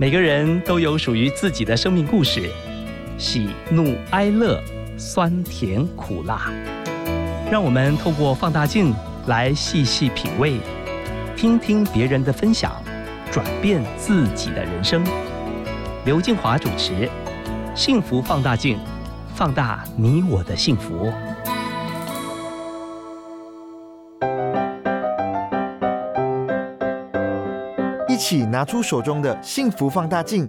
每个人都有属于自己的生命故事，喜怒哀乐，酸甜苦辣。让我们透过放大镜来细细品味，听听别人的分享，转变自己的人生。刘静华主持《幸福放大镜》，放大你我的幸福。起拿出手中的幸福放大镜。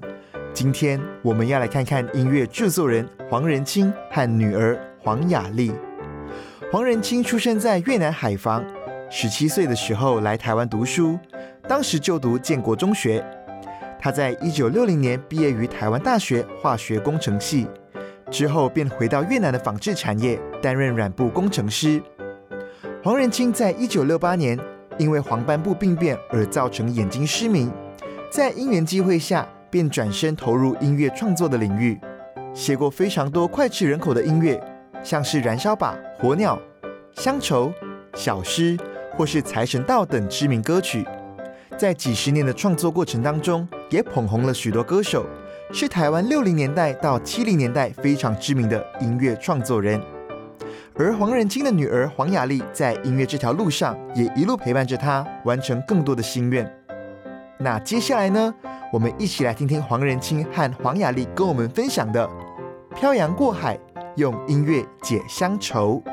今天我们要来看看音乐制作人黄仁清和女儿黄雅莉。黄仁清出生在越南海防，十七岁的时候来台湾读书，当时就读建国中学。他在一九六零年毕业于台湾大学化学工程系，之后便回到越南的纺织产业担任染布工程师。黄仁清在一九六八年因为黄斑部病变而造成眼睛失明，在因缘机会下便转身投入音乐创作的领域，写过非常多脍炙人口的音乐，像是《燃烧吧火鸟》《乡愁》《小诗》或是《财神道》等知名歌曲。在几十年的创作过程当中，也捧红了许多歌手，是台湾六零年代到七零年代非常知名的音乐创作人。而黄仁清的女儿黄雅莉在音乐这条路上，也一路陪伴着他，完成更多的心愿。那接下来呢，我们一起来听听黄仁清和黄雅莉跟我们分享的《漂洋过海，用音乐解乡愁》。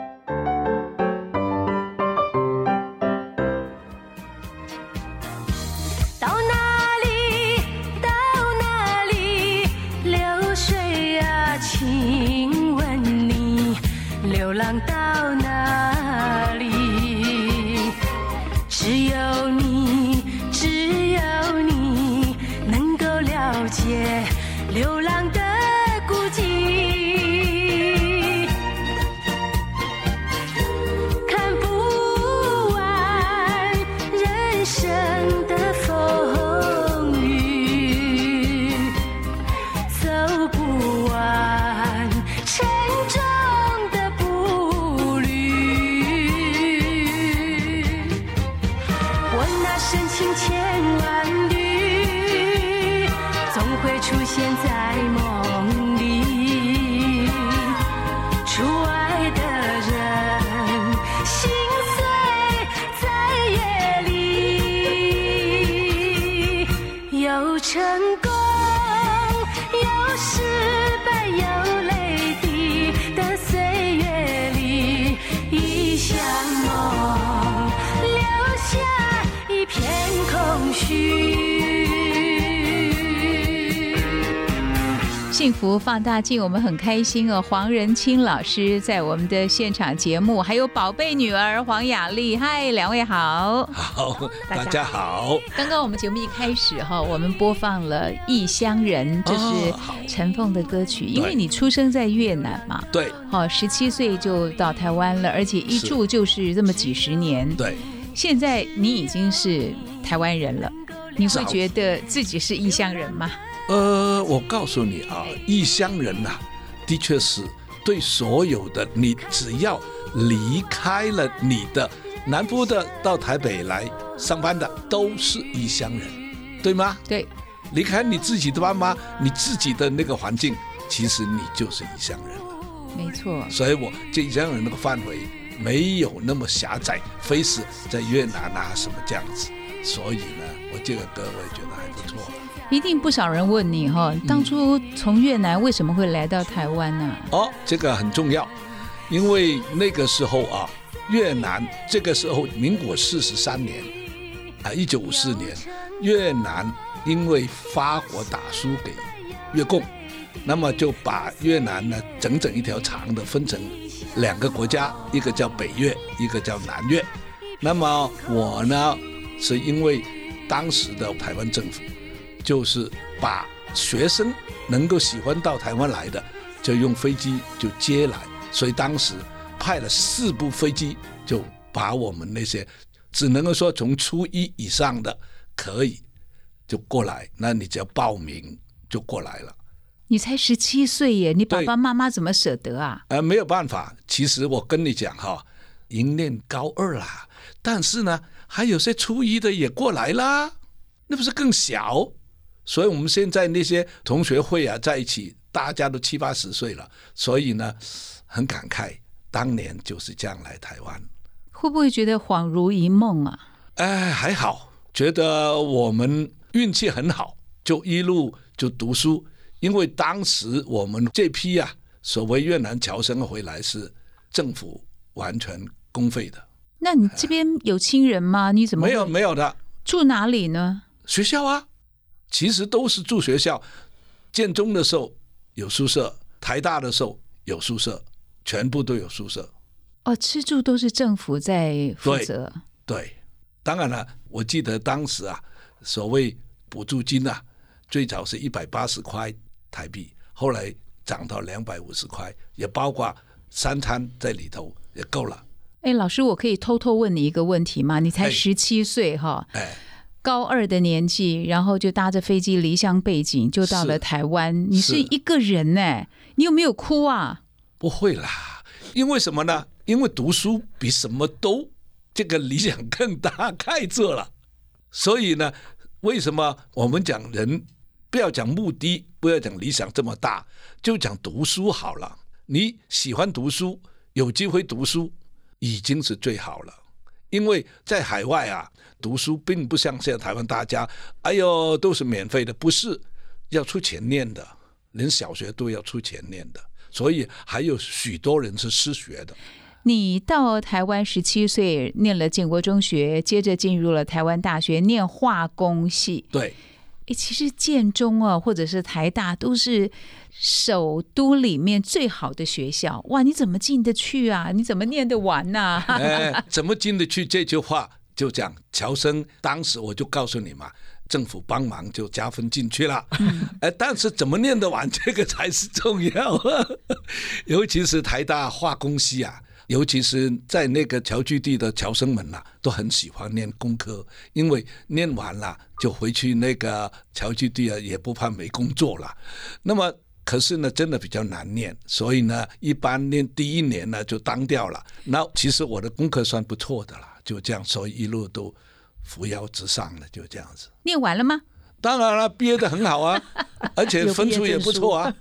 幸福放大镜，我们很开心哦。黄仁清老师在我们的现场节目，还有宝贝女儿黄雅丽，嗨，两位好。好，大家好。刚刚我们节目一开始哈，我们播放了《异乡人》，这是陈凤的歌曲。因为你出生在越南嘛，对好，十七岁就到台湾了，而且一住就是这么几十年。对，现在你已经是台湾人了，你会觉得自己是异乡人吗？呃，我告诉你啊，异乡人呐、的确是对所有的你，只要离开了你的南部的到台北来上班的，都是异乡人，对吗？对，离开你自己的爸妈，你自己的那个环境，其实你就是异乡人了。没错。所以我这异乡人那个范围没有那么狭窄，非是在越南啊什么这样子。所以呢，我这个歌我也觉得还不错。一定不少人问你哈，当初从越南为什么会来到台湾呢、哦，这个很重要，因为那个时候啊，越南这个时候民国四十三年啊，一九五四年，越南因为法国打输给越共，那么就把越南呢整整一条长的分成两个国家，一个叫北越，一个叫南越。那么我呢，是因为当时的台湾政府就是把学生能够喜欢到台湾来的，就用飞机就接来，所以当时派了四部飞机，就把我们那些只能够说从初一以上的可以就过来，那你只要报名就过来了。你才十七岁耶，你爸爸妈妈怎么舍得啊？呃，没有办法，其实我跟你讲哈，已经念高二啦，但是呢，还有些初一的也过来啦，那不是更小？所以我们现在那些同学会啊，在一起，大家都七八十岁了，所以呢，很感慨，当年就是这样来台湾。会不会觉得恍如一梦啊？哎，还好，觉得我们运气很好，就一路就读书。因为当时我们这批啊，所谓越南侨生回来是政府完全公费的，那你这边有亲人吗？你怎么没有会没有的住哪里呢？学校啊，其实都是住学校。建中的时候有宿舍，台大的时候有宿舍，全部都有宿舍。哦，吃住都是政府在负对责。对，当然了，我记得当时啊，所谓补助金啊，最早是一百八十块台币，后来涨到两百五十块，也包括三餐在里头也够了。哎，老师，我可以偷偷问你一个问题吗？你才哎十七岁哈，哎，高二的年纪，然后就搭着飞机离乡背井，就到了台湾。你是是一个人呢，你有没有哭啊？不会啦，因为什么呢？因为读书比什么都这个理想更大，太这了。所以呢，为什么我们讲人不要讲目的，不要讲理想这么大，就讲读书好了。你喜欢读书，有机会读书，已经是最好了。因为在海外啊，读书并不像现在台湾大家，哎呦都是免费的，不是要出钱念的，连小学都要出钱念的，所以还有许多人是失学的。你到台湾十七岁，念了建国中学，接着进入了台湾大学念化工系。对，诶，其实建中啊，或者是台大，都是首都里面最好的学校。哇，你怎么进得去啊？你怎么念得完呐、哎，怎么进得去这句话就讲乔生，当时我就告诉你嘛，政府帮忙就加分进去了。哎，但是怎么念得完，这个才是重要。尤其是台大化工系啊，尤其是在那个侨居地的侨生们呐、都很喜欢念工科，因为念完了就回去那个侨居地啊，也不怕没工作了。那么。可是呢，真的比较难念，所以呢，一般念第一年呢就当掉了。那其实我的功课算不错的啦，就这样，所以一路都扶摇直上了，就这样子。念完了吗？当然了，毕业的很好啊，而且分数也不错啊，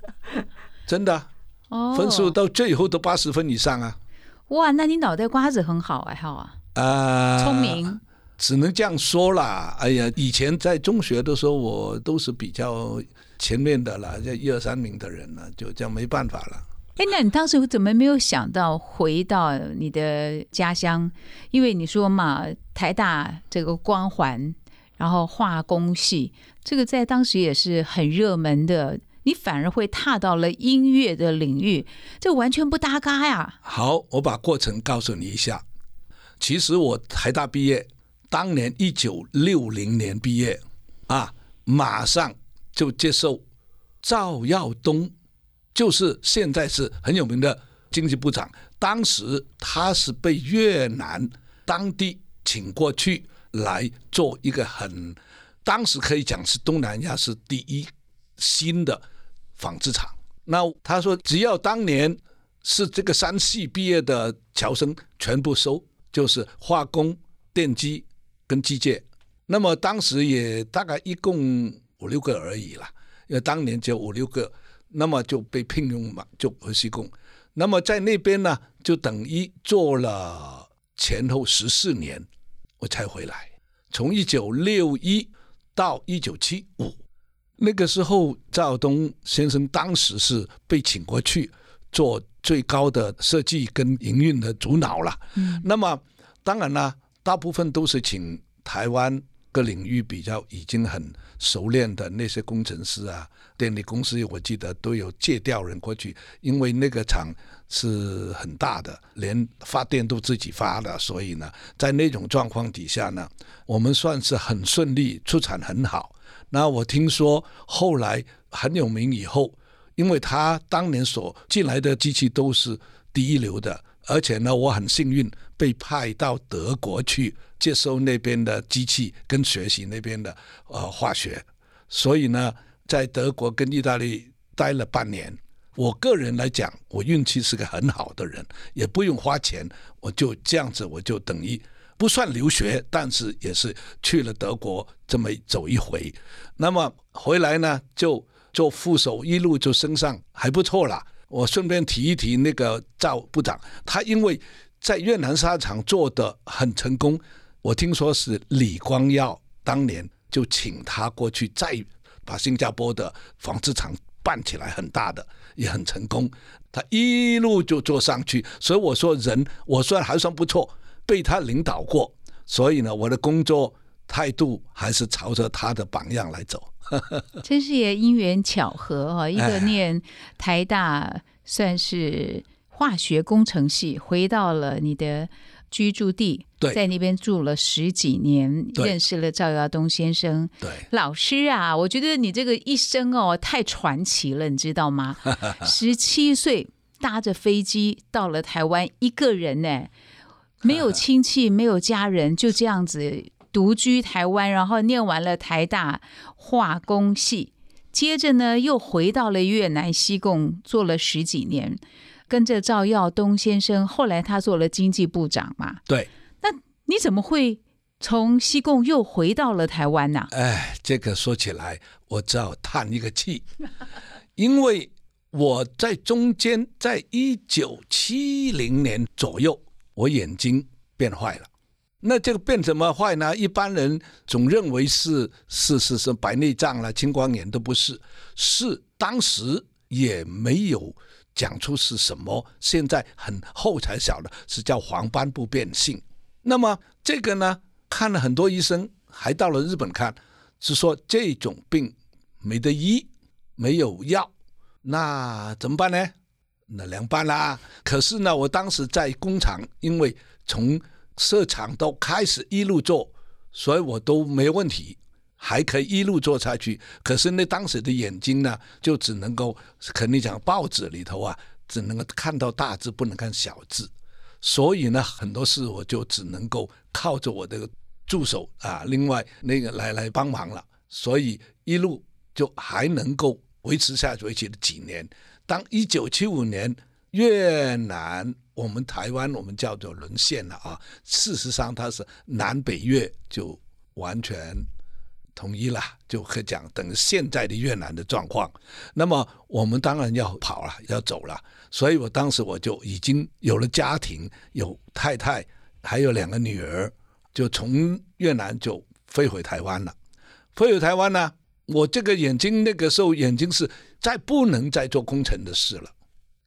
真的，哦，分数到最后都八十分以上啊。哇，那你脑袋瓜子很好哎，好啊，啊、聪明。只能这样说啦。哎呀，以前在中学的时候，我都是比较前面的啦，这一二三名的人了，就这样没办法了。哎，那你当时怎么没有想到回到你的家乡？因为你说嘛，台大这个光环，然后化工系，这个在当时也是很热门的，你反而会踏到了音乐的领域，这完全不搭嘎呀！好，我把过程告诉你一下。其实我台大毕业，当年一九六零年毕业啊，马上就接受赵耀东，就是现在是很有名的经济部长。当时他是被越南当地请过去来做一个很，当时可以讲是东南亚是第一新的纺织厂。那他说，只要当年是这个山系毕业的侨生全部收，就是化工、电机跟机械。那么当时也大概一共五六个而已啦，因为当年只有五六个，那么就被聘用嘛，就回西贡。那么在那边呢，就等于做了前后十四年，我才回来。从一九六一到一九七五，那个时候赵耀东先生当时是被请过去做最高的设计跟营运的主脑了。嗯，那么当然呢，大部分都是请台湾各领域比较已经很熟练的那些工程师啊，电力公司我记得都有借调人过去，因为那个厂是很大的，连发电都自己发的，所以呢，在那种状况底下呢，我们算是很顺利，出产很好。那我听说后来很有名以后，因为他当年所进来的机器都是第一流的，而且呢，我很幸运被派到德国去接收那边的机器跟学习那边的呃化学，所以呢，在德国跟意大利待了半年。我个人来讲，我运气是个很好的人，也不用花钱，我就这样子，我就等于不算留学，但是也是去了德国这么走一回。那么回来呢，就做副手，一路就升上，还不错啦。我顺便提一提那个赵部长，他因为在越南沙场做的很成功，我听说是李光耀当年就请他过去，再把新加坡的纺织厂办起来，很大的也很成功。他一路就做上去，所以我说人我算还算不错，被他领导过，所以呢，我的工作态度还是朝着他的榜样来走。真是也因缘巧合哈、一个哎念台大算是化学工程系，回到了你的居住地，对在那边住了十几年，认识了赵耀东先生。对，老师啊，我觉得你这个一生哦太传奇了，你知道吗？十七岁搭着飞机到了台湾，一个人呢，没有 亲戚，没有家人，就这样子独居台湾，然后念完了台大化工系，接着呢又回到了越南西贡做了十几年，跟着赵耀东先生，后来他做了经济部长嘛。对，那你怎么会从西贡又回到了台湾呢、哎，这个说起来，我只好叹一个气，因为我在中间，在一九七零年左右，我眼睛变坏了。那这个变怎么坏呢？一般人总认为是是是是白内障啦、青光眼都不是，是当时也没有讲出是什么，现在很后才晓得是叫黄斑部变性。那么这个呢，看了很多医生，还到了日本看，是说这种病没得医，没有药，那怎么办呢？那凉拌啦。可是呢，我当时在工厂，因为从设厂都开始一路做，所以我都没问题，还可以一路做下去。可是那当时的眼睛呢，就只能够，肯定讲报纸里头啊，只能够看到大字，不能看小字。所以呢，很多事我就只能够靠着我的助手啊，另外那个来来帮忙了。所以一路就还能够维持下去，维持了几年。当一九七五年越南我们台湾我们叫做沦陷了啊，事实上它是南北越就完全统一了，就可以讲等于现在的越南的状况。那么我们当然要跑了，要走了。所以我当时我就已经有了家庭，有太太，还有两个女儿，就从越南就飞回台湾了。飞回台湾呢，我这个眼睛那个时候眼睛是再不能再做工程的事了，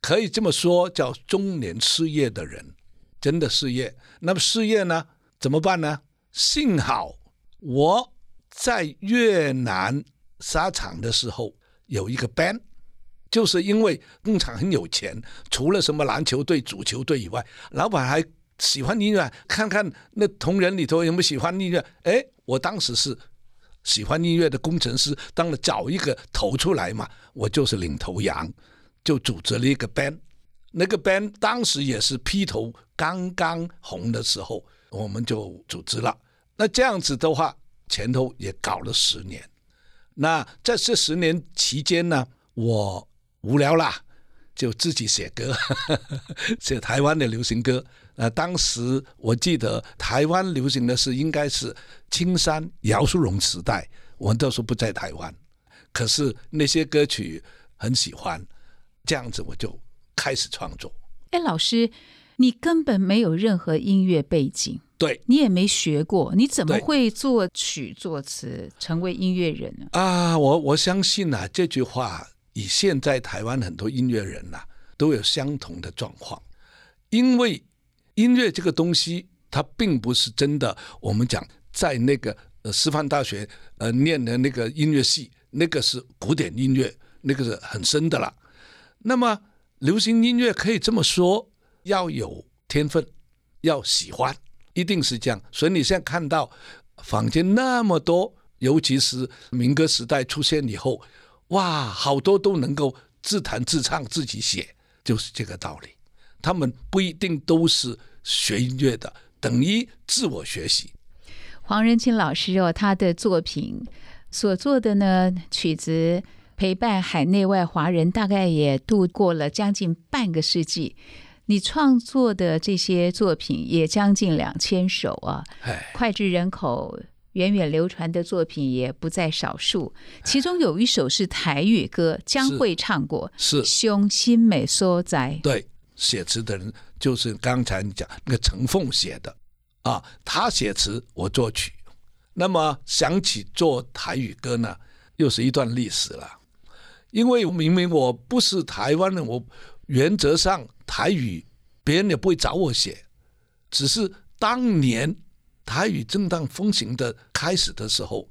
可以这么说，叫中年失业的人，真的失业。那么失业呢，怎么办呢？幸好我在越南沙场的时候有一个 band。就是因为工厂很有钱，除了什么篮球队、足球队以外，老板还喜欢音乐，看看那同仁里头有没有喜欢音乐。哎，我当时是喜欢音乐的工程师，当然找一个头出来嘛，我就是领头羊，就组织了一个 band。那个 band 当时也是披头刚刚红的时候，我们就组织了。那这样子的话，前头也搞了十年。那在这十年期间呢，我无聊啦，就自己写歌，写台湾的流行歌。呃，当时我记得台湾流行的是应该是青山姚淑荣时代，我那时候不在台湾，可是那些歌曲很喜欢，这样子我就开始创作。哎，老师，你根本没有任何音乐背景，对你也没学过，你怎么对会作曲作词，成为音乐人呢？啊，我我相信啊，这句话以现在台湾很多音乐人呐、都有相同的状况，因为音乐这个东西，它并不是真的。我们讲在那个呃师范大学呃念的那个音乐系，那个是古典音乐，那个是很深的了。那么流行音乐可以这么说，要有天分，要喜欢，一定是这样。所以你现在看到坊间那么多，尤其是民歌时代出现以后，哇，好多都能够自弹自唱、自己写，就是这个道理。他们不一定都是学音乐的，等于自我学习。黄仁清老师哦，他的作品所做的呢曲子，陪伴海内外华人大概也度过了将近半个世纪。你创作的这些作品也将近两千首啊，哎，脍炙人口、源远流传的作品也不在少数。其中有一首是台语歌，江蕙唱过，是《胸心美所在》。对，写词的人就是刚才你讲那个陈凤写的啊，他写词，我作曲。那么想起做台语歌呢，又是一段历史了。因为明明我不是台湾人，我原则上台语别人也不会找我写，只是当年台语正当风行的开始的时候，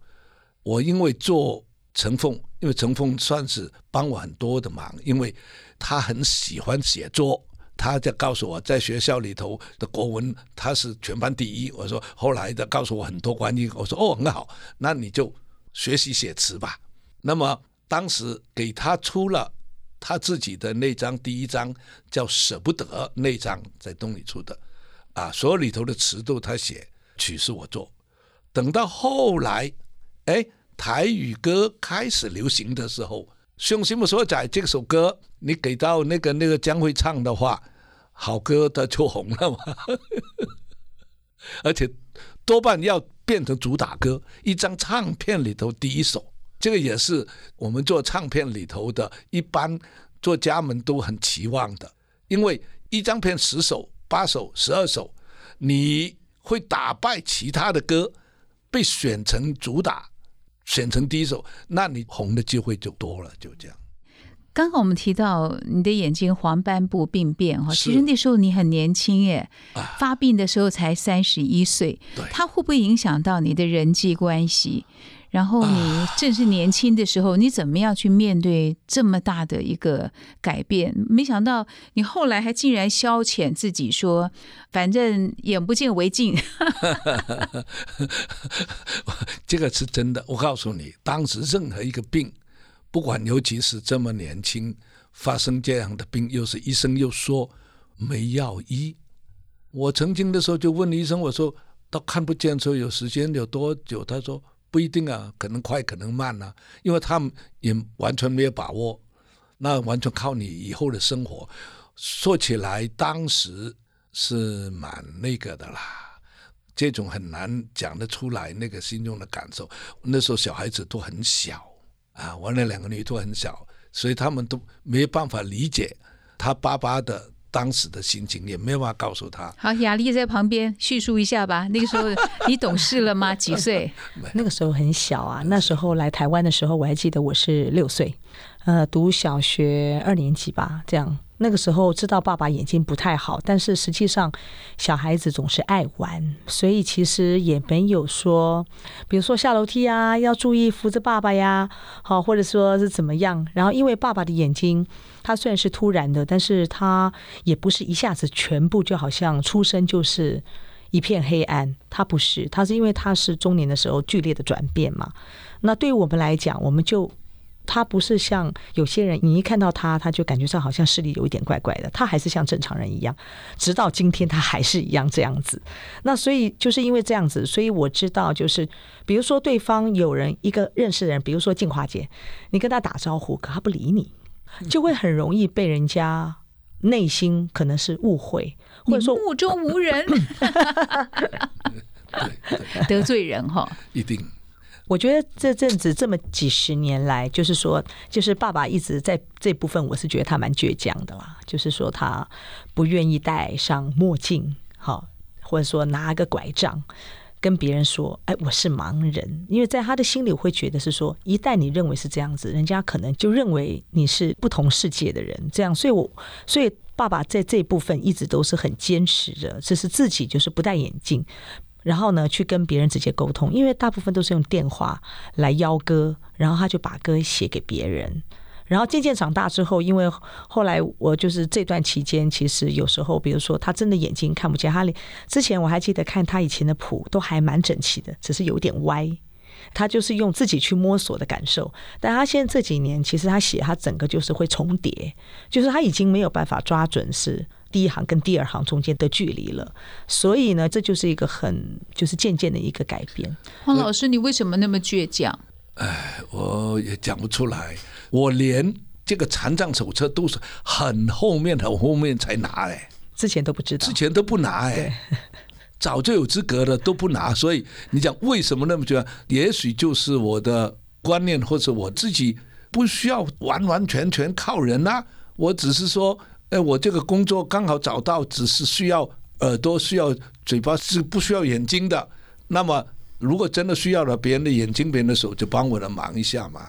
我因为做陈凤，因为陈凤算是帮我很多的忙，因为他很喜欢写作，他就告诉我在学校里头的国文他是全班第一。我说后来的告诉我很多关于，我说哦很好，那你就学习写词吧。那么当时给他出了他自己的那张第一张叫《舍不得》那张在东里出的，啊，所有里头的词都他写，曲是我做。等到后来，哎，台语歌开始流行的时候，《兄心不所在》这首歌，你给到那个那个江蕙唱的话，好歌它就红了嘛，而且多半要变成主打歌，一张唱片里头第一首。这个也是我们做唱片里头的一般作家们都很期望的，因为一张片十首、八首、十二首，你会打败其他的歌，被选成主打，选成第一首，那你红的机会就多了，就这样。刚刚我们提到你的眼睛黄斑部病变哈，其实那时候你很年轻耶，啊发病的时候才三十一岁对，它会不会影响到你的人际关系？然后你正是年轻的时候，你怎么样去面对这么大的一个改变？没想到你后来还竟然消遣自己说，反正眼不见为净。这个是真的，我告诉你，当时任何一个病，不管尤其是这么年轻发生这样的病，又是医生又说没药医。我曾经的时候就问医生，我说到看不见的时候有时间有多久？他说不一定啊，可能快，可能慢啊，因为他们也完全没有把握，那完全靠你以后的生活。说起来，当时是蛮那个的啦。这种很难讲得出来那个心中的感受。那时候小孩子都很小啊，我那两个女都很小，所以他们都没办法理解他爸爸的当时的心情，也没有办法告诉他。好，雅丽在旁边叙述一下吧。那个时候你懂事了吗？几岁？那个时候很小啊，那时候来台湾的时候，我还记得我是六岁，呃，读小学二年级吧，这样。那个时候知道爸爸眼睛不太好，但是实际上小孩子总是爱玩，所以其实也没有说，比如说下楼梯啊要注意扶着爸爸呀，好，或者说是怎么样。然后因为爸爸的眼睛，他虽然是突然的，但是他也不是一下子全部就好像出生就是。一片黑暗，他不是，他是因为他是中年的时候剧烈的转变嘛。那对于我们来讲，我们就他不是像有些人，你一看到他，他就感觉上好像视力有一点怪怪的，他还是像正常人一样，直到今天他还是一样这样子。那所以就是因为这样子，所以我知道，就是比如说对方有人一个认识的人，比如说静华姐，你跟他打招呼，可他不理你，就会很容易被人家内心可能是误会，或者说目中无人，得罪人哈。一定我觉得这阵子这么几十年来，就是说，就是爸爸一直在这部分，我是觉得他蛮倔强的啦。就是说，他不愿意戴上墨镜，好，或者说拿个拐杖跟别人说：“哎，我是盲人。”因为在他的心里，我会觉得是说，一旦你认为是这样子，人家可能就认为你是不同世界的人。这样，所以我所以爸爸在这部分一直都是很坚持的，只是自己就是不戴眼镜。然后呢，去跟别人直接沟通，因为大部分都是用电话来邀歌，然后他就把歌写给别人。然后渐渐长大之后，因为后来我就是这段期间，其实有时候，比如说他真的眼睛看不见，他连之前我还记得看他以前的谱都还蛮整齐的，只是有点歪。他就是用自己去摸索的感受，但他现在这几年，其实他写他整个就是会重叠，就是他已经没有办法抓准是第一行跟第二行中间的距离了，所以呢，这就是一个很就是渐渐的一个改变。黄老师，你为什么那么倔强？我也讲不出来，我连这个残障手册都是很后面很后面才拿哎。之前都不知道之。前都不拿哎、早就有资格了都不拿，所以你讲为什么那么久？也许就是我的观念，或者我自己不需要完完全全靠人啊，我只是说，哎，我这个工作刚好找到，只是需要耳朵，需要嘴巴，是不需要眼睛的。那么如果真的需要了别人的眼睛、别人的手，就帮我的忙一下嘛，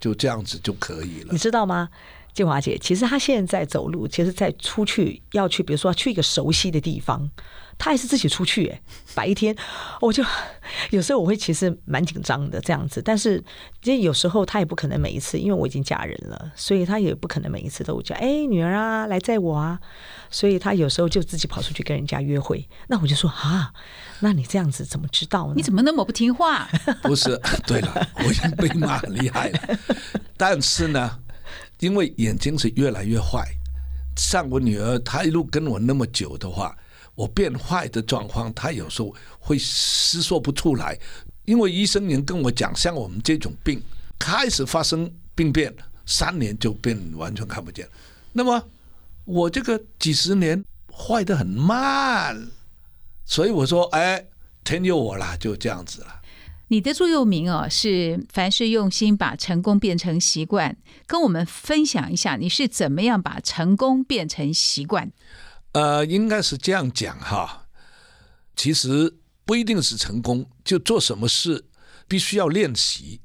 就这样子就可以了你。知道吗？静华姐，其实她现在走路，其实在出去要去，比如说去一个熟悉的地方，她还是自己出去，哎，白天我就有时候我会其实蛮紧张的这样子，但是其实有时候他也不可能每一次，因为我已经嫁人了，所以他也不可能每一次都叫哎女儿啊来载我啊，所以他有时候就自己跑出去跟人家约会，那我就说啊，那你这样子怎么知道呢？你怎么那么不听话？不是，对了，我已经被骂很厉害了。但是呢，因为眼睛是越来越坏，像我女儿，她一路跟我那么久的话，我变坏的状况，他有时候会思说不出来。因为医生也跟我讲，像我们这种病，开始发生病变，三年就变完全看不见。那么我这个几十年坏的很慢，所以我说，哎，天佑我啦，就这样子了。你的座右铭哦是“凡事用心，把成功变成习惯”。跟我们分享一下，你是怎么样把成功变成习惯？呃，应该是这样讲哈。其实不一定是成功，就做什么事必须要练习，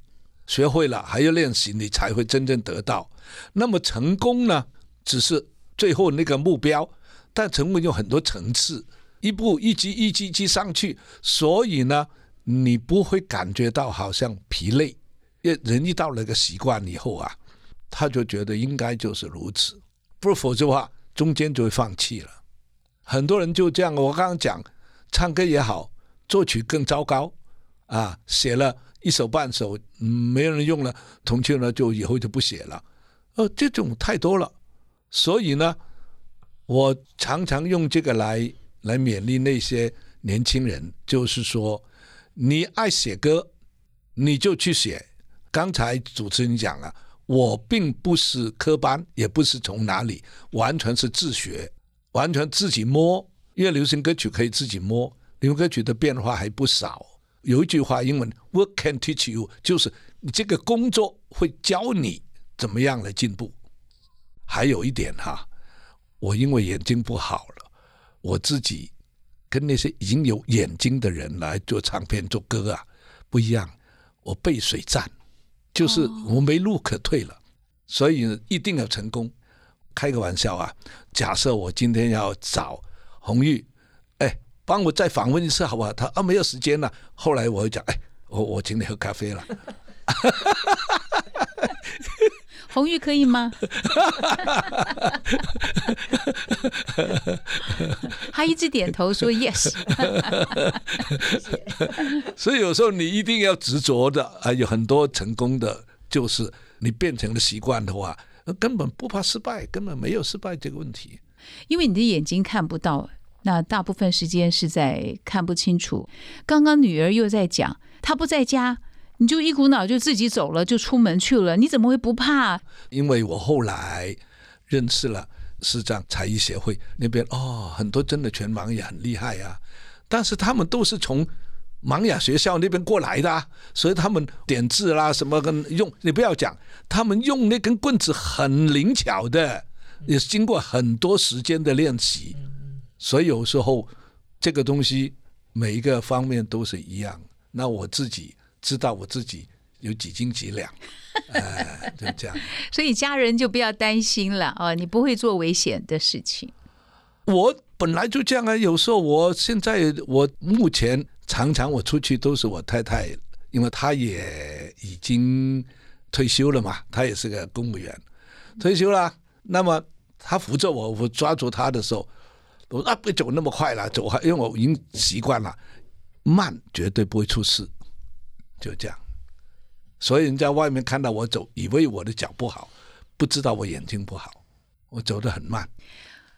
学会了还要练习，你才会真正得到。那么成功呢，只是最后那个目标，但成功有很多层次，一步一级一级一级上去，所以呢，你不会感觉到好像疲累。人一到了个习惯以后啊，他就觉得应该就是如此，不否则的话，中间就会放弃了。很多人就这样，我刚刚讲，唱歌也好，作曲更糟糕啊，写了一首半首，嗯，没人用了，同庆呢就以后就不写了，呃，这种太多了，所以呢，我常常用这个来来勉励那些年轻人，就是说，你爱写歌，你就去写。刚才主持人讲了，我并不是科班，也不是从哪里，完全是自学，完全自己摸。因为流行歌曲可以自己摸，流行歌曲的变化还不少。有一句话，英文 “work can teach you”，就是你这个工作会教你怎么样来进步。还有一点哈，我因为眼睛不好了，我自己跟那些已经有眼睛的人来做唱片、做歌啊不一样，我背水战。就是我没路可退了，所以一定要成功。开个玩笑啊，假设我今天要找红玉，哎，帮我再访问一次好不好？他啊没有时间了。后来我会讲，哎，我我请你喝咖啡了。红玉可以吗？他一直点头说 yes。所以有时候你一定要执着的，啊有很多成功的，就是你变成了习惯的话，根本不怕失败，根本没有失败这个问题。因为你的眼睛看不到，那大部分时间是在看不清楚。刚刚女儿又在讲，她不在家，你就一股脑就自己走了，就出门去了，你怎么会不怕？因为我后来认识了市长才艺协会那边，哦，很多真的全盲也很厉害啊，但是他们都是从盲哑学校那边过来的、啊，所以他们点字啦什么跟用，你不要讲，他们用那根棍子很灵巧的，也是经过很多时间的练习，所以有时候这个东西每一个方面都是一样。那我自己知道我自己有几斤几两，哎，就这样。所以家人就不要担心了哦，你不会做危险的事情。我本来就这样啊，有时候我现在我目前常常我出去都是我太太，因为她也已经退休了嘛，她也是个公务员，退休了，那么她扶着我，我抓住她的时候，我啊别走那么快了，走还因为我已经习惯了，慢绝对不会出事，就这样。所以人家外面看到我走，以为我的脚不好，不知道我眼睛不好，我走得很慢。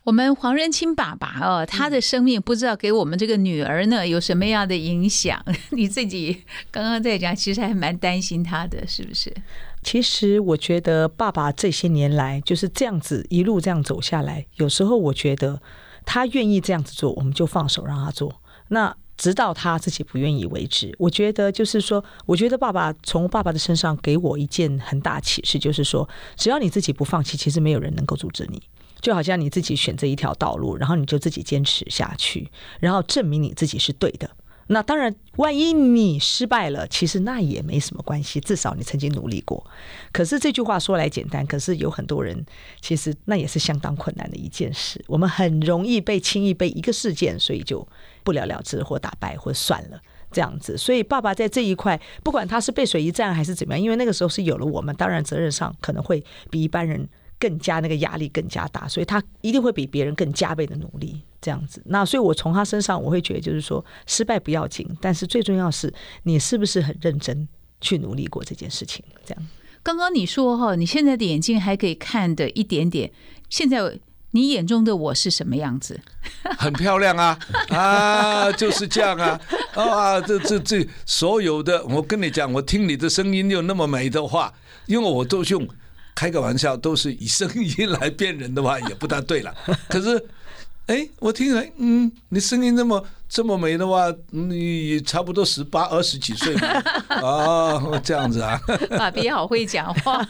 我们黄仁清爸爸哦，他的生命不知道给我们这个女儿呢有什么样的影响？你自己刚刚在讲，其实还蛮担心他的，是不是？其实我觉得爸爸这些年来就是这样子一路这样走下来，有时候我觉得他愿意这样子做，我们就放手让他做。那直到他自己不愿意为止。我觉得就是说，我觉得爸爸从爸爸的身上给我一件很大启示，就是说，只要你自己不放弃，其实没有人能够阻止你。就好像你自己选择一条道路，然后你就自己坚持下去，然后证明你自己是对的。那当然，万一你失败了，其实那也没什么关系，至少你曾经努力过。可是这句话说来简单，可是有很多人其实那也是相当困难的一件事。我们很容易被轻易被一个事件，所以就不了了之或打败或算了这样子。所以爸爸在这一块，不管他是背水一战还是怎么样，因为那个时候是有了我们，当然责任上可能会比一般人。更加那个压力更加大，所以他一定会比别人更加倍的努力，这样子。那所以我从他身上，我会觉得就是说，失败不要紧，但是最重要是你是不是很认真去努力过这件事情。这样。刚刚你说哈，你现在的眼睛还可以看的一点点，现在你眼中的我是什么样子？很漂亮啊 啊，就是这样啊啊！这这这所有的，我跟你讲，我听你的声音又那么美的话，因为我都用。开个玩笑，都是以声音来辨人的话，也不大对了。可是，哎，我听来，嗯，你声音那么这么美的话，你差不多十八二十几岁嘛？啊，这样子啊？爸比好会讲话。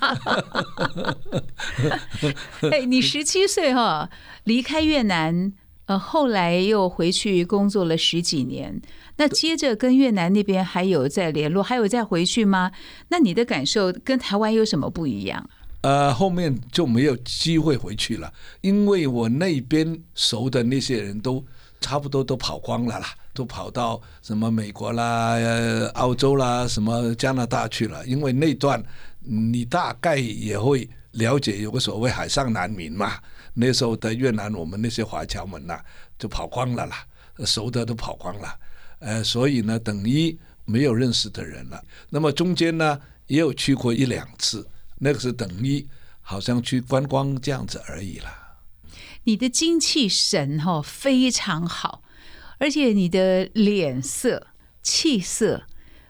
哎，你十七岁哈，离开越南，呃，后来又回去工作了十几年。那接着跟越南那边还有在联络，还有再回去吗？那你的感受跟台湾有什么不一样？呃，后面就没有机会回去了，因为我那边熟的那些人都差不多都跑光了啦，都跑到什么美国啦、澳洲啦、什么加拿大去了。因为那段你大概也会了解，有个所谓海上难民嘛。那时候在越南，我们那些华侨们呐，就跑光了啦，熟的都跑光了。呃，所以呢，等于没有认识的人了。那么中间呢，也有去过一两次。那个是等于好像去观光这样子而已啦。你的精气神哈非常好，而且你的脸色气色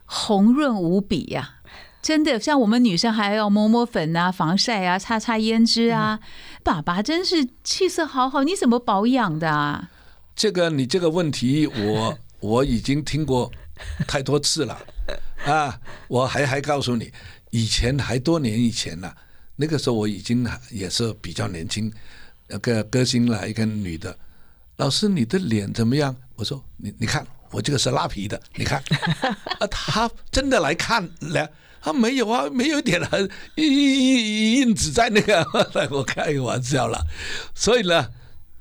红润无比呀，真的像我们女生还要抹抹粉啊、防晒啊、擦擦胭脂啊。爸爸真是气色好好，你怎么保养的啊？这个你这个问题，我 我已经听过太多次了啊！我还还告诉你。以前还多年以前了，那个时候我已经也是比较年轻，那个歌星来，一个女的，老师你的脸怎么样？我说你你看我这个是拉皮的，你看 啊，他真的来看了，他没有啊，没有一点很印印子在那个，我开个玩笑了，所以呢，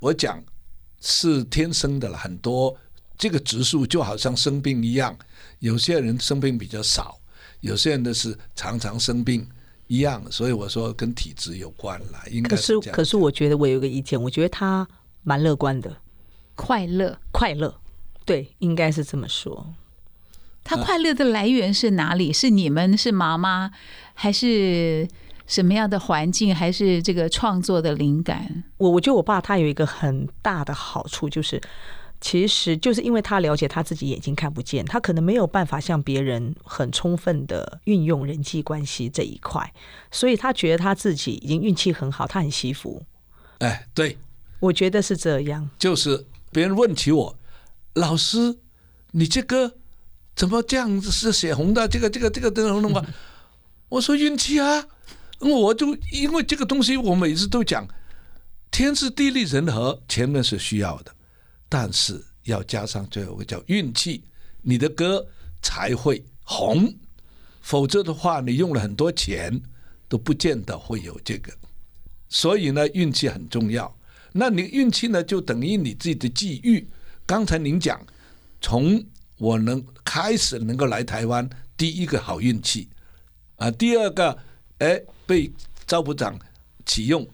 我讲是天生的了，很多这个指数就好像生病一样，有些人生病比较少。有些人的是常常生病一样，所以我说跟体质有关了。应该是可是我觉得我有个意见，我觉得他蛮乐观的，快乐快乐，对，应该是这么说。他快乐的来源是哪里？是你们是妈妈，还是什么样的环境？还是这个创作的灵感？我我觉得我爸他有一个很大的好处就是。其实就是因为他了解他自己眼睛看不见，他可能没有办法像别人很充分的运用人际关系这一块，所以他觉得他自己已经运气很好，他很惜福。哎，对，我觉得是这样。就是别人问起我，老师，你这个怎么这样子是血红的？这个这个这个灯笼吗？我说运气啊，我就因为这个东西，我每次都讲天时地利人和，前面是需要的。但是要加上最后一个叫运气，你的歌才会红，否则的话，你用了很多钱都不见得会有这个。所以呢，运气很重要。那你运气呢，就等于你自己的际遇。刚才您讲，从我能开始能够来台湾，第一个好运气啊，第二个哎被赵部长启用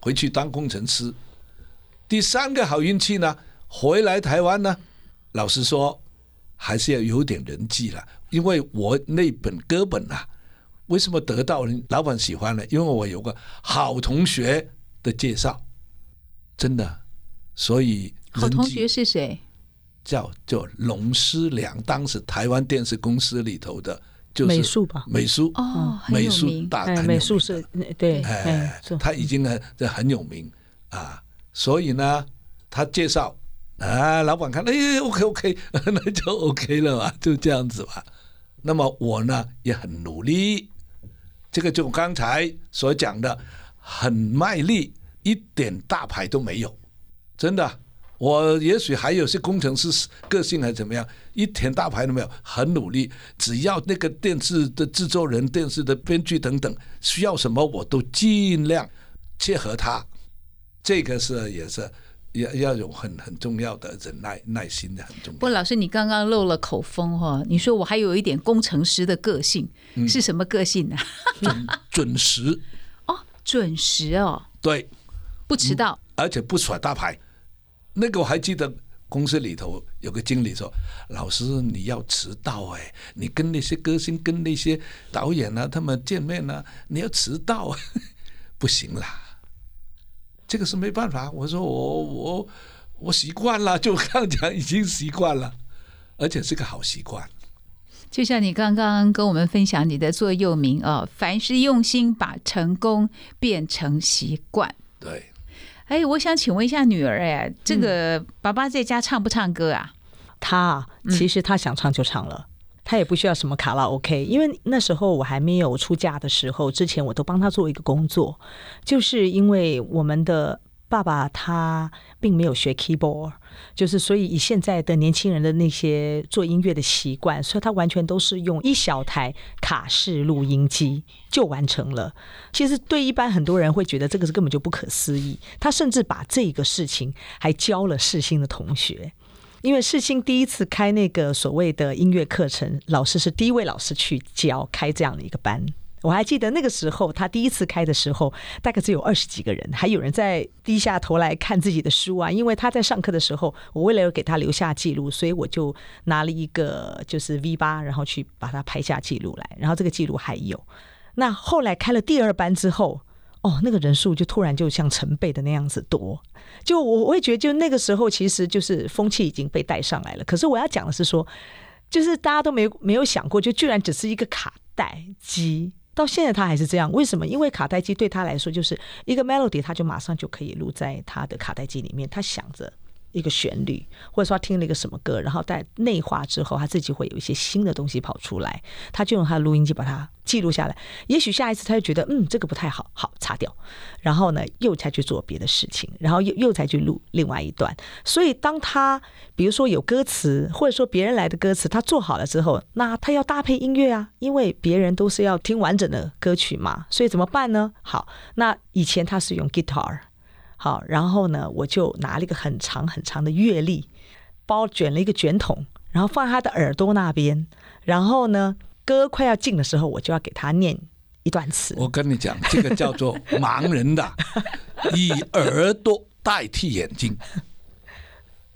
回去当工程师，第三个好运气呢？回来台湾呢，老实说，还是要有点人际了。因为我那本歌本啊，为什么得到人老板喜欢呢？因为我有个好同学的介绍，真的。所以好同学是谁？叫做龙思良，当时台湾电视公司里头的，就是美术吧，美术哦，美术大美术是，对，哎，他已经很很有名啊。所以呢。他介绍啊，老板看，哎，OK OK，那就 OK 了嘛，就这样子吧。那么我呢也很努力，这个就刚才所讲的，很卖力，一点大牌都没有，真的。我也许还有些工程师个性还怎么样，一点大牌都没有，很努力。只要那个电视的制作人、电视的编剧等等需要什么，我都尽量切合他。这个是也是要要有很很重要的忍耐耐心的很重要。不过老师，你刚刚漏了口风哈、你说我还有一点工程师的个性，是什么个性呢、准准时 哦，准时哦，对，不迟到。而且不耍大牌。那个我还记得，公司里头有个经理说：“老师，你要迟到哎，你跟那些歌星、跟那些导演啊，他们见面呢、你要迟到，不行啦。”这个是没办法。我说我我我习惯了，就这样讲，已经习惯了，而且是个好习惯。就像你刚刚跟我们分享你的座右铭哦，凡是用心把成功变成习惯。对，哎，我想请问一下女儿，哎，这个爸爸在家唱不唱歌啊？他啊其实他想唱就唱了。他也不需要什么卡拉 OK，因为那时候我还没有出嫁的时候，之前我都帮他做一个工作，就是因为我们的爸爸他并没有学 keyboard，就是所以以现在的年轻人的那些做音乐的习惯，所以他完全都是用一小台卡式录音机就完成了。其实对一般很多人会觉得这个是根本就不可思议，他甚至把这个事情还教了世新的同学。因为世新第一次开那个所谓的音乐课程，老师是第一位老师去教开这样的一个班。我还记得那个时候，他第一次开的时候，大概只有二十几个人，还有人在低下头来看自己的书啊。因为他在上课的时候，我为了给他留下记录，所以我就拿了一个就是 V 八，然后去把它拍下记录来。然后这个记录还有。那后来开了第二班之后，哦，那个人数就突然就像成倍的那样子多。就我我会觉得，就那个时候其实就是风气已经被带上来了。可是我要讲的是说，就是大家都没没有想过，就居然只是一个卡带机，到现在他还是这样。为什么？因为卡带机对他来说就是一个 melody，他就马上就可以录在他的卡带机里面。他想着一个旋律，或者说他听了一个什么歌，然后在内化之后，他自己会有一些新的东西跑出来，他就用他的录音机把它记录下来。也许下一次他就觉得，嗯，这个不太好，好擦掉。然后呢，又才去做别的事情，然后又又才去录另外一段。所以，当他比如说有歌词，或者说别人来的歌词，他做好了之后，那他要搭配音乐啊，因为别人都是要听完整的歌曲嘛。所以怎么办呢？好，那以前他是用 guitar，好，然后呢，我就拿了一个很长很长的乐历，包卷了一个卷筒，然后放在他的耳朵那边，然后呢，歌快要进的时候，我就要给他念一段词。我跟你讲，这个叫做盲人的，以耳朵代替眼睛。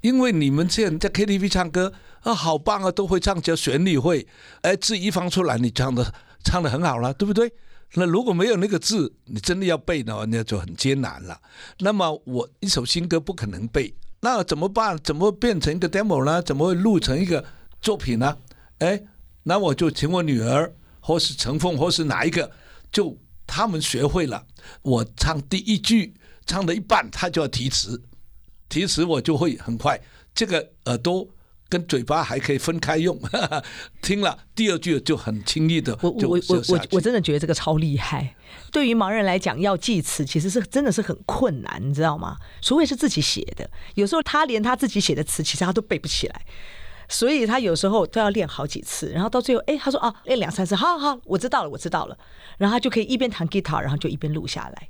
因为你们现在在 KTV 唱歌啊，好棒啊，都会唱，只要旋律会，哎，字一放出来，你唱的唱的很好了，对不对？那如果没有那个字，你真的要背呢，那就很艰难了。那么我一首新歌不可能背，那怎么办？怎么变成一个 demo 呢？怎么会录成一个作品呢？哎，那我就请我女儿，或是陈凤，或是哪一个，就他们学会了，我唱第一句唱到一半，他就要提词，提词我就会很快，这个耳朵跟嘴巴还可以分开用，听了第二句就很轻易的我我我我我真的觉得这个超厉害。对于盲人来讲，要记词其实是真的是很困难，你知道吗？除非是自己写的，有时候他连他自己写的词，其实他都背不起来。所以他有时候都要练好几次，然后到最后，哎，他说啊，练两三次，好好好，我知道了，我知道了，然后他就可以一边弹吉他，然后就一边录下来。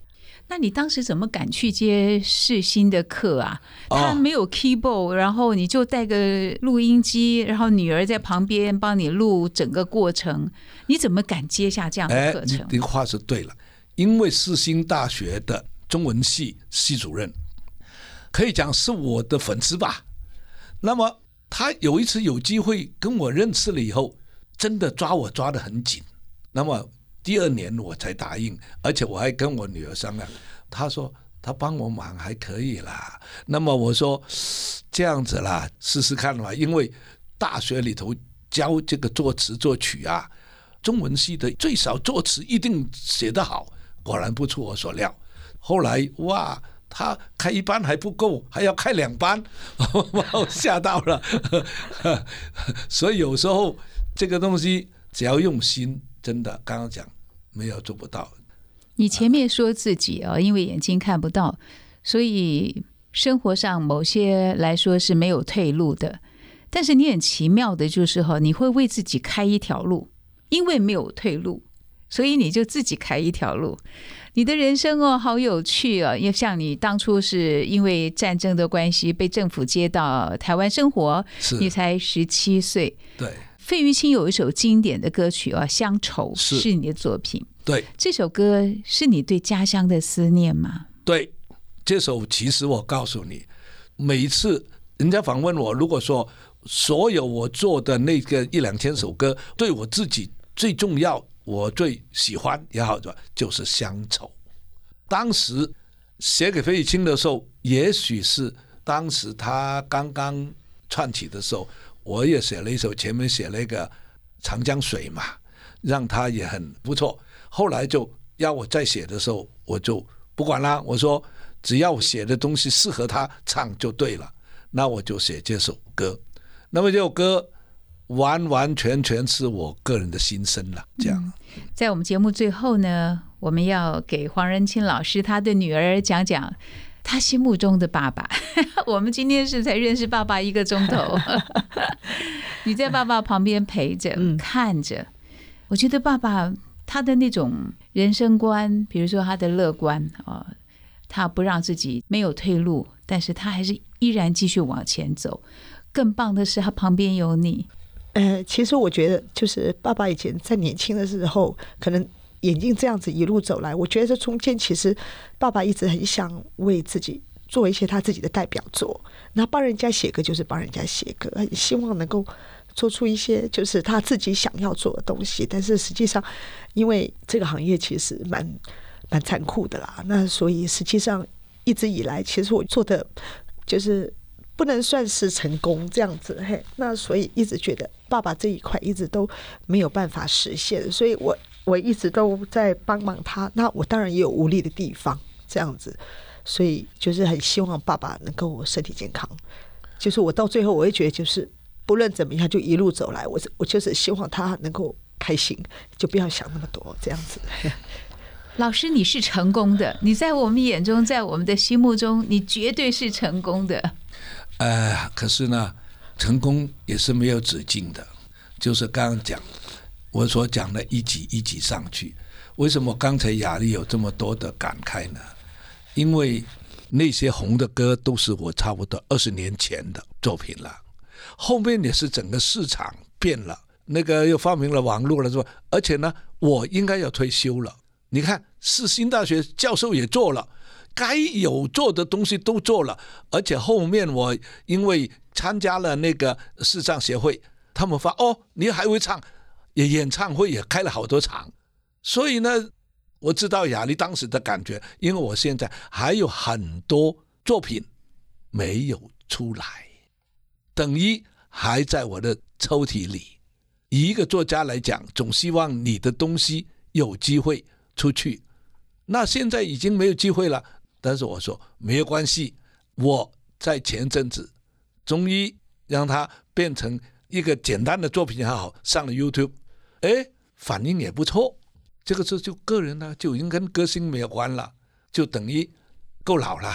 那你当时怎么敢去接世新的课啊？哦他没有 keyboard，然后你就带个录音机，然后女儿在旁边帮你录整个过程，你怎么敢接下这样的哎课，程？你你话是对了，因为世新大学的中文系系主任可以讲是我的粉丝吧。那么他有一次有机会跟我认识了以后，真的抓我抓得很紧。那么第二年我才答应，而且我还跟我女儿商量，她说她帮我忙还可以啦。那么我说这样子啦，试试看吧，因为大学里头教这个作词作曲啊，中文系的最少作词一定写得好，果然不出我所料。后来哇，他开一班还不够，还要开两班，把 我吓到了。所以有时候这个东西只要用心，真的刚刚讲没有做不到。你前面说自己啊，因为眼睛看不到，所以生活上某些来说是没有退路的。但是你很奇妙的就是哈，你会为自己开一条路，因为没有退路，所以你就自己开一条路。你的人生哦，好有趣哦！因为像你当初是因为战争的关系被政府接到台湾生活，你才十七岁。对费玉清有一首经典的歌曲啊，《乡愁》是是你的作品。对这首歌是你对家乡的思念吗？对，这首其实我告诉你，每一次人家访问我，如果说所有我做的那个一两千首歌，对我自己最重要，我最喜欢也好的就是乡愁。当时写给费玉清的时候，也许是当时他刚刚串起的时候，我也写了一首，前面写了一个长江水嘛，让他也很不错。后来就要我再写的时候，我就不管啦，我说只要我写的东西适合他唱就对了，那我就写这首歌。那么这首歌完完全全是我个人的心声了，这样。在我们节目最后呢，我们要给黄仁清老师他的女儿讲讲他心目中的爸爸。我们今天是才认识爸爸一个钟头，你在爸爸旁边陪着、嗯看着，我觉得爸爸他的那种人生观，比如说他的乐观啊、他不让自己没有退路，但是他还是依然继续往前走。更棒的是，他旁边有你，呃，其实我觉得，就是爸爸以前在年轻的时候，可能眼睛这样子一路走来，我觉得这中间其实爸爸一直很想为自己做一些他自己的代表作，那帮人家写歌就是帮人家写歌，很希望能够做出一些就是他自己想要做的东西，但是实际上，因为这个行业其实蛮蛮残酷的啦，那所以实际上一直以来，其实我做的就是不能算是成功这样子，嘿，那所以一直觉得爸爸这一块一直都没有办法实现，所以我我一直都在帮忙他，那我当然也有无力的地方，这样子，所以就是很希望爸爸能够身体健康，就是我到最后我会觉得就是不论怎么样就一路走来，我我就是希望他能够开心，就不要想那么多这样子。老师，你是成功的，你在我们眼中，在我们的心目中，你绝对是成功的。呃，可是呢，成功也是没有止境的。就是刚刚讲，我所讲的一级一级上去。为什么刚才雅丽有这么多的感慨呢？因为那些红的歌都是我差不多二十年前的作品了，后面也是整个市场变了，那个又发明了网络了，是吧？而且呢，我应该要退休了。你看，世新大学教授也做了。该有做的东西都做了，而且后面我因为参加了那个视障协会，他们发哦，你还会唱，也演唱会也开了好多场，所以呢，我知道雅丽当时的感觉，因为我现在还有很多作品没有出来，等于还在我的抽屉里。以一个作家来讲，总希望你的东西有机会出去。那现在已经没有机会了。但是我说没有关系，我在前阵子终于让它变成一个简单的作品也好，上了 YouTube，哎，反应也不错。这个就就个人呢，就已经跟歌星没有关了，就等于够老了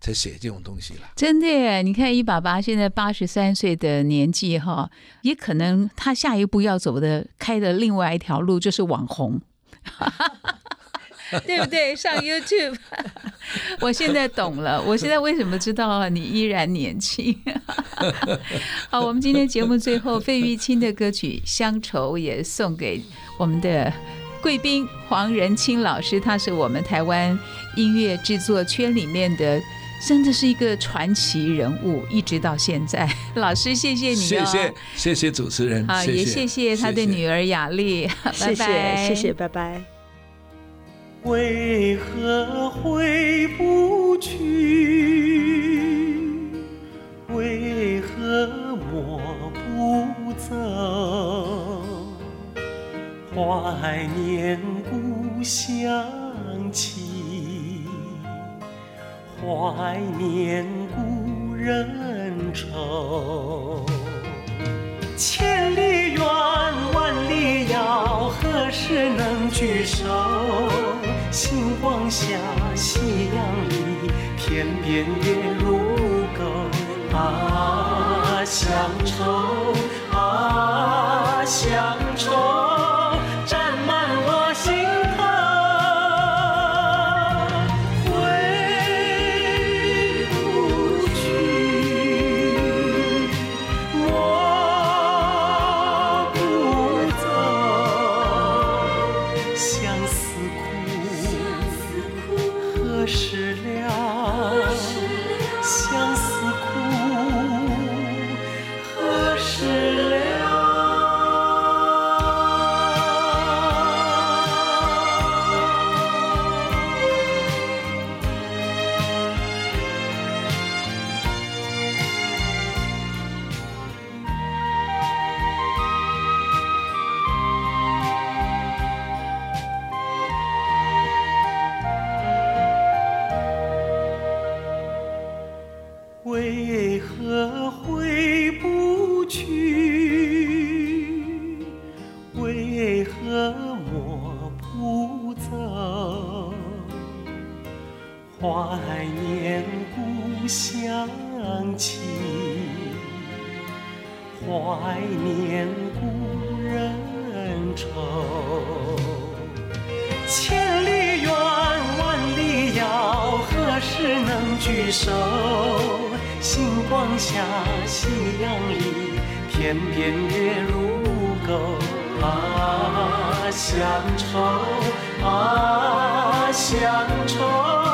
才写这种东西了。真的耶，你看一爸爸现在八十三岁的年纪哈，也可能他下一步要走的开的另外一条路就是网红。对不对？上 YouTube，我现在懂了。我现在为什么知道你依然年轻？好，我们今天节目最后，费玉清的歌曲《乡愁》也送给我们的贵宾黄仁清老师，他是我们台湾音乐制作圈里面的，真的是一个传奇人物，一直到现在。老师，谢谢你、哦，谢谢谢谢主持人，好，也谢谢他的女儿雅丽，谢谢谢谢，拜拜。为何回不去？为何抹不走？怀念故乡情，怀念故人愁。天边月如钩。啊，乡愁，走？怀念故乡情，怀念故人愁。千里远，万里遥，何时能聚首？星光下，夕阳里，天边月如钩。啊，乡愁，啊，乡愁。